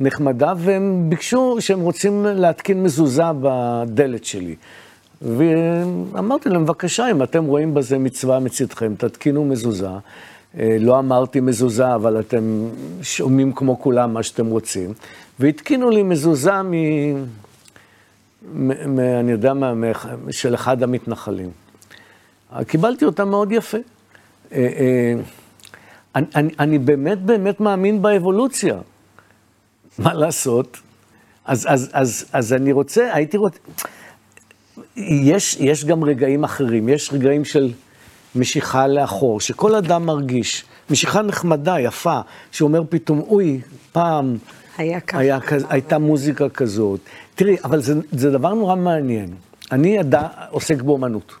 [SPEAKER 3] ונחמדה, והם ביקשו שהם רוצים להתקין מזוזה בדלת שלי. ואמרתי להם, בבקשה, אם אתם רואים בזה מצווה מצדכם, תתקינו מזוזה. אה, לא אמרתי מזוזה, אבל אתם שומעים כמו כולם מה שאתם רוצים. והתקינו לי מזוזה מ... מ... מ... אני יודע מה, מ... של אחד המתנחלים. קיבלתי אותה מאוד יפה. אה, אה, אני, אני, אני באמת באמת מאמין באבולוציה. מה לעשות? אז, אז, אז, אז אני רוצה, הייתי רוצה... יש, יש גם רגעים אחרים, יש רגעים של משיכה לאחור, שכל אדם מרגיש. משיכה נחמדה, יפה, שאומר פתאום, אוי, פעם
[SPEAKER 2] היה.
[SPEAKER 3] היה, הייתה מוזיקה כזאת. תראי, אבל זה, זה דבר נורא מעניין. אני ידע, עוסק באומנות.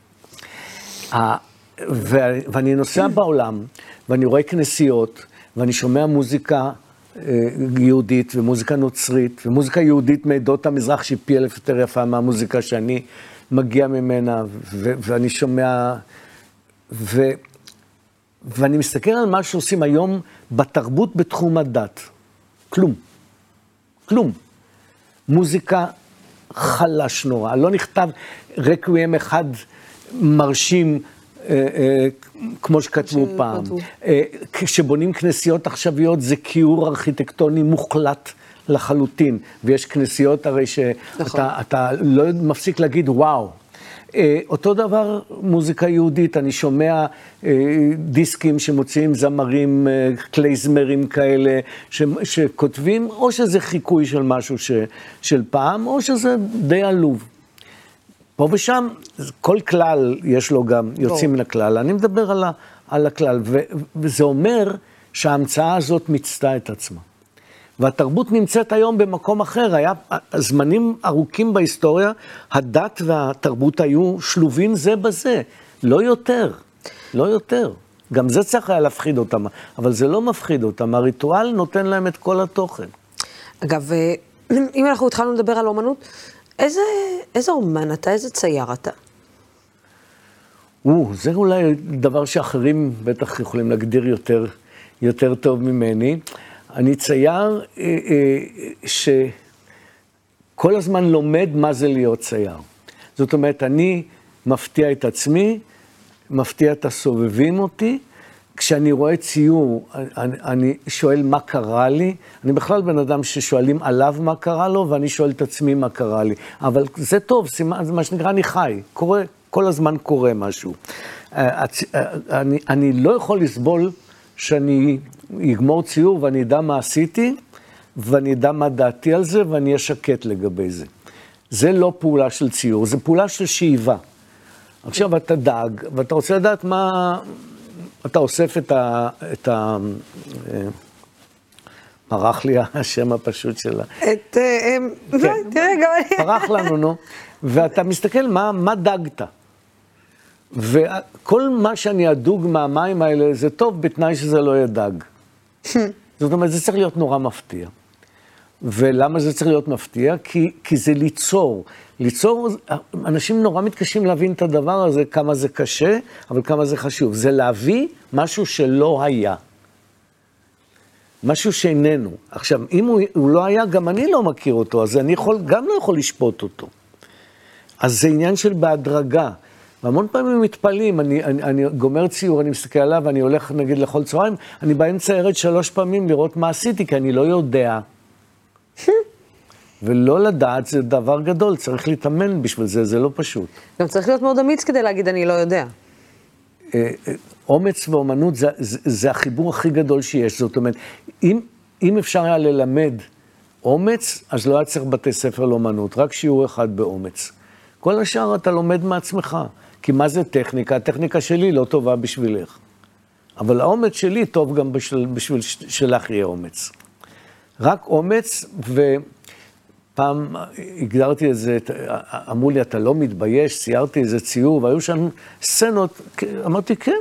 [SPEAKER 3] ואני נוסע בעולם, ואני רואה כנסיות, ואני שומע מוזיקה אה, יהודית ומוזיקה נוצרית, ומוזיקה יהודית מעדות המזרח שהיא פי אלף יותר יפה מהמוזיקה שאני מגיע ממנה, ו- ואני שומע, ו- ואני מסתכל על מה שעושים היום בתרבות בתחום הדת. כלום. כלום. מוזיקה חלש נורא, לא נכתב רקוויאם אחד מרשים אה, אה, כמו שכתבו פעם. אה, כשבונים כנסיות עכשוויות זה כיעור ארכיטקטוני מוחלט לחלוטין, ויש כנסיות הרי שאתה נכון. לא מפסיק להגיד וואו. אותו דבר מוזיקה יהודית, אני שומע דיסקים שמוציאים זמרים, קלייזמרים כאלה, שכותבים, או שזה חיקוי של משהו ש, של פעם, או שזה די עלוב. פה ושם, כל כלל יש לו גם יוצאים מן הכלל. אני מדבר על, ה, על הכלל, ו, וזה אומר שההמצאה הזאת מיצתה את עצמה. והתרבות נמצאת היום במקום אחר. היה זמנים ארוכים בהיסטוריה, הדת והתרבות היו שלובים זה בזה, לא יותר, לא יותר. גם זה צריך היה להפחיד אותם, אבל זה לא מפחיד אותם, הריטואל נותן להם את כל התוכן.
[SPEAKER 2] אגב, אה, אם אנחנו התחלנו לדבר על אומנות, איזה, איזה אומן אתה? איזה צייר אתה?
[SPEAKER 3] או, זה אולי דבר שאחרים בטח יכולים להגדיר יותר, יותר טוב ממני. אני צייר אה, אה, שכל הזמן לומד מה זה להיות צייר. זאת אומרת, אני מפתיע את עצמי, מפתיע את הסובבים אותי, כשאני רואה ציור, אני, אני שואל מה קרה לי. אני בכלל בן אדם ששואלים עליו מה קרה לו, ואני שואל את עצמי מה קרה לי. אבל זה טוב, זה מה שנקרא, אני חי. קורה, כל הזמן קורה משהו. אה, אני, אני לא יכול לסבול שאני אגמור ציור ואני אדע מה עשיתי, ואני אדע מה דעתי על זה, ואני אהיה שקט לגבי זה. זה לא פעולה של ציור, זה פעולה של שאיבה. עכשיו אתה דג, ואתה רוצה לדעת מה, אתה אוסף את ה... את ה אה, פרח לי השם הפשוט שלה.
[SPEAKER 2] את... אה, כן, תראה, גם אני...
[SPEAKER 3] פרח לנו, נו. ואתה מסתכל מה, מה דגת. וכל מה שאני אדוג מהמים האלה, זה טוב בתנאי שזה לא יהיה דג. זאת אומרת, זה צריך להיות נורא מפתיע. ולמה זה צריך להיות מפתיע? כי, כי זה ליצור. ליצור, אנשים נורא מתקשים להבין את הדבר הזה, כמה זה קשה, אבל כמה זה חשוב. זה להביא משהו שלא היה. משהו שאיננו. עכשיו, אם הוא, הוא לא היה, גם אני לא מכיר אותו, אז אני יכול, גם לא יכול לשפוט אותו. אז זה עניין של בהדרגה. והמון פעמים מתפלאים, אני, אני, אני גומר ציור, אני מסתכל עליו, ואני הולך נגיד לאכול צהריים, אני באמצע ירד שלוש פעמים לראות מה עשיתי, כי אני לא יודע. ולא לדעת זה דבר גדול, צריך להתאמן בשביל זה, זה לא פשוט.
[SPEAKER 2] גם צריך להיות מאוד אמיץ כדי להגיד אני לא יודע.
[SPEAKER 3] אה, אה, אומץ ואומנות זה, זה, זה החיבור הכי גדול שיש, זאת אומרת, אם, אם אפשר היה ללמד אומץ, אז לא היה צריך בתי ספר לאומנות, רק שיעור אחד באומץ. כל השאר אתה לומד מעצמך, כי מה זה טכניקה? הטכניקה שלי לא טובה בשבילך. אבל האומץ שלי טוב גם בשביל, בשביל שלך יהיה אומץ. רק אומץ, ופעם הגדרתי את זה, אמרו לי, אתה לא מתבייש, ציירתי איזה ציור, והיו שם סצנות, אמרתי, כן,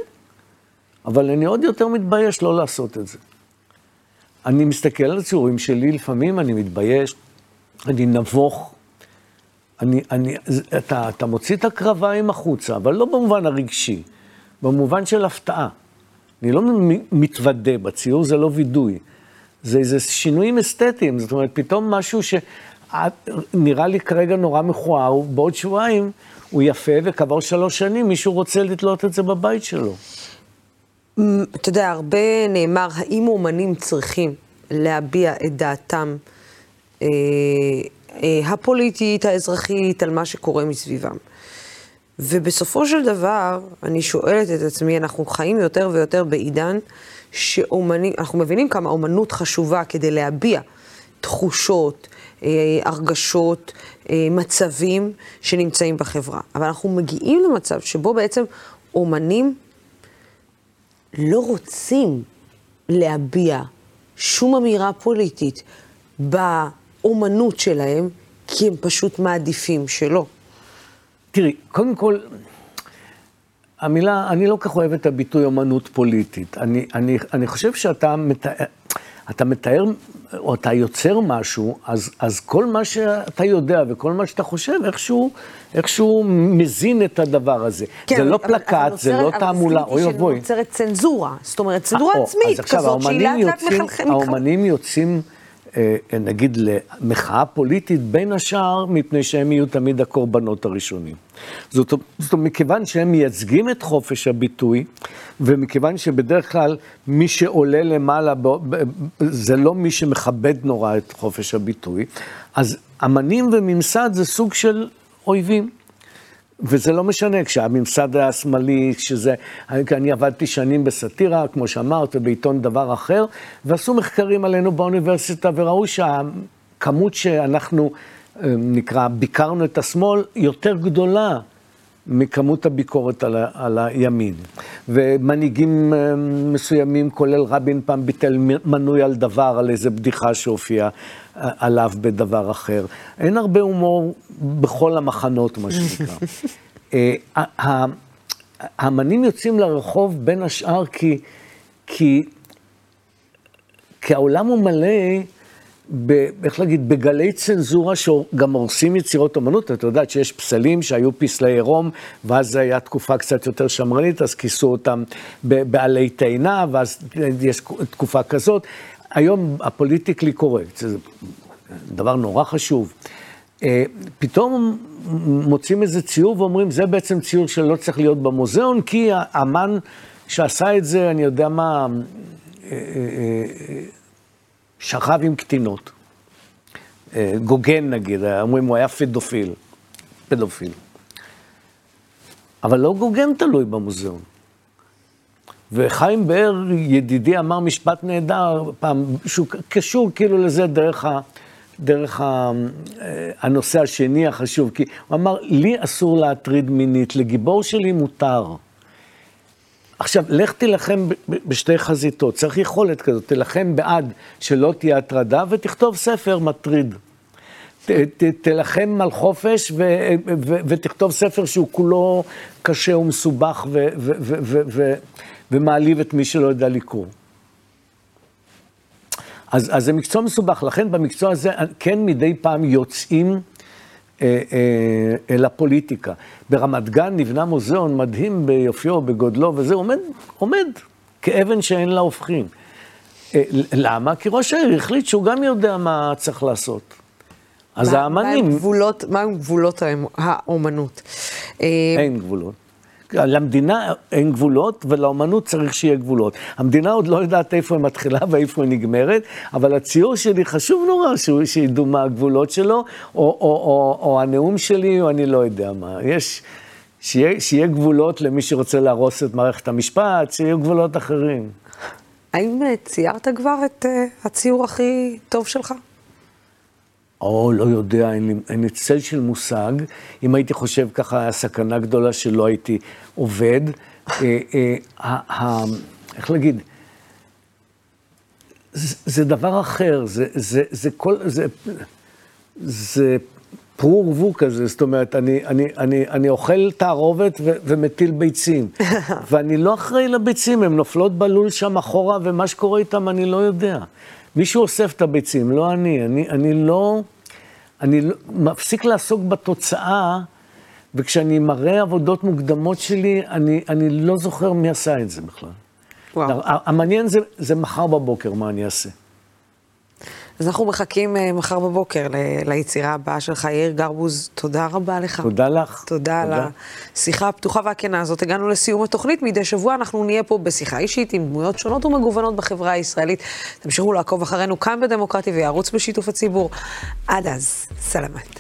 [SPEAKER 3] אבל אני עוד יותר מתבייש לא לעשות את זה. אני מסתכל על הציורים שלי, לפעמים אני מתבייש, אני נבוך, אני, אני, אתה, אתה מוציא את הקרביים החוצה, אבל לא במובן הרגשי, במובן של הפתעה. אני לא מתוודה בציור, זה לא וידוי. זה איזה שינויים אסתטיים, זאת אומרת, פתאום משהו ש... נראה לי כרגע נורא מכוער, בעוד שבועיים הוא יפה, וכעבור שלוש שנים מישהו רוצה לתלות את זה בבית שלו.
[SPEAKER 2] אתה יודע, הרבה נאמר, האם אומנים צריכים להביע את דעתם אה, הפוליטית, האזרחית, על מה שקורה מסביבם. ובסופו של דבר, אני שואלת את עצמי, אנחנו חיים יותר ויותר בעידן שאומנים, אנחנו מבינים כמה אומנות חשובה כדי להביע תחושות, אה, הרגשות, אה, מצבים שנמצאים בחברה. אבל אנחנו מגיעים למצב שבו בעצם אומנים לא רוצים להביע שום אמירה פוליטית באומנות שלהם, כי הם פשוט מעדיפים שלא.
[SPEAKER 3] תראי, קודם כל, המילה, אני לא כך אוהב את הביטוי אומנות פוליטית. אני, אני, אני חושב שאתה מתאר, אתה מתאר, או אתה יוצר משהו, אז, אז כל מה שאתה יודע וכל מה שאתה חושב, איכשהו, איכשהו מזין את הדבר הזה. כן, זה לא פלקט, זה לא תעמולה, אוי אבוי.
[SPEAKER 2] אבל נוצרת צנזורה, זאת אומרת, צנזורה אה, עצמית כזאת, שהיא לאט לאט מחלחלת.
[SPEAKER 3] האומנים יוצאים... אה, נגיד למחאה פוליטית, בין השאר מפני שהם יהיו תמיד הקורבנות הראשונים. זאת אומרת, מכיוון שהם מייצגים את חופש הביטוי, ומכיוון שבדרך כלל מי שעולה למעלה זה לא מי שמכבד נורא את חופש הביטוי, אז אמנים וממסד זה סוג של אויבים. וזה לא משנה, כשהממסד היה שמאלי, כשזה... אני עבדתי שנים בסאטירה, כמו שאמרת, בעיתון דבר אחר, ועשו מחקרים עלינו באוניברסיטה, וראו שהכמות שאנחנו, אה, נקרא, ביקרנו את השמאל, יותר גדולה מכמות הביקורת על, ה, על הימין. ומנהיגים אה, מסוימים, כולל רבין, פעם ביטל מנוי על דבר, על איזה בדיחה שהופיעה עליו בדבר אחר. אין הרבה הומור בכל המחנות, מה שנקרא. אה, האמנים יוצאים לרחוב בין השאר כי, כי, כי העולם הוא מלא ב, איך להגיד, בגלי צנזורה שגם הורסים יצירות אומנות. את יודעת שיש פסלים שהיו פסלי עירום, ואז זו הייתה תקופה קצת יותר שמרנית, אז כיסו אותם בעלי תאנה, ואז יש תקופה כזאת. היום הפוליטיקלי קורקט, זה דבר נורא חשוב. אה, פתאום מוצאים איזה ציור ואומרים, זה בעצם ציור שלא צריך להיות במוזיאון, כי האמן שעשה את זה, אני יודע מה, אה, אה, שכב עם קטינות. גוגן נגיד, אומרים הוא היה פדופיל, פדופיל. אבל לא גוגן תלוי במוזיאון. וחיים באר, ידידי, אמר משפט נהדר פעם, שהוא קשור כאילו לזה דרך, ה, דרך ה, אה, הנושא השני החשוב, כי הוא אמר, לי אסור להטריד מינית, לגיבור שלי מותר. עכשיו, לך תילחם בשתי חזיתות, צריך יכולת כזאת, תילחם בעד שלא תהיה הטרדה ותכתוב ספר מטריד. ת, ת, תלחם על חופש ו, ו, ותכתוב ספר שהוא כולו קשה ומסובך ו, ו, ו, ו, ו, ומעליב את מי שלא יודע לקרוא. אז, אז זה מקצוע מסובך, לכן במקצוע הזה כן מדי פעם יוצאים אה, אה, אל הפוליטיקה. ברמת גן נבנה מוזיאון מדהים ביופיו, בגודלו, וזה עומד, עומד כאבן שאין לה הופכין. אה, למה? כי ראש העיר החליט שהוא גם יודע מה צריך לעשות. אז האמנים...
[SPEAKER 2] מה הם גבולות האומנות?
[SPEAKER 3] אין גבולות. למדינה אין גבולות, ולאומנות צריך שיהיה גבולות. המדינה עוד לא יודעת איפה היא מתחילה ואיפה היא נגמרת, אבל הציור שלי חשוב נורא שידעו מה הגבולות שלו, או, או, או, או הנאום שלי, או אני לא יודע מה. יש, שיהיה, שיהיה גבולות למי שרוצה להרוס את מערכת המשפט, שיהיו גבולות אחרים.
[SPEAKER 2] האם ציירת כבר את uh, הציור הכי טוב שלך?
[SPEAKER 3] או, לא יודע, אין לי, אין לי צל של מושג. אם הייתי חושב ככה, היה סכנה גדולה שלא הייתי עובד. אה, אה, איך להגיד? זה, זה דבר אחר, זה, זה, זה כל, זה, זה פרו ורבו כזה, זאת אומרת, אני, אני, אני, אני אוכל תערובת ו, ומטיל ביצים, ואני לא אחראי לביצים, הן נופלות בלול שם אחורה, ומה שקורה איתן אני לא יודע. מישהו אוסף את הביצים, לא אני. אני, אני לא... אני לא, מפסיק לעסוק בתוצאה, וכשאני מראה עבודות מוקדמות שלי, אני, אני לא זוכר מי עשה את זה בכלל. וואו. המעניין זה, זה מחר בבוקר, מה אני אעשה.
[SPEAKER 2] אז אנחנו מחכים אה, מחר בבוקר ל- ליצירה הבאה שלך. יאיר גרבוז, תודה רבה לך.
[SPEAKER 3] תודה לך.
[SPEAKER 2] תודה על השיחה הפתוחה והכנה הזאת. הגענו לסיום התוכנית. מדי שבוע אנחנו נהיה פה בשיחה אישית עם דמויות שונות ומגוונות בחברה הישראלית. תמשיכו לעקוב אחרינו כאן בדמוקרטיה ויערוץ בשיתוף הציבור. עד אז, סלמת.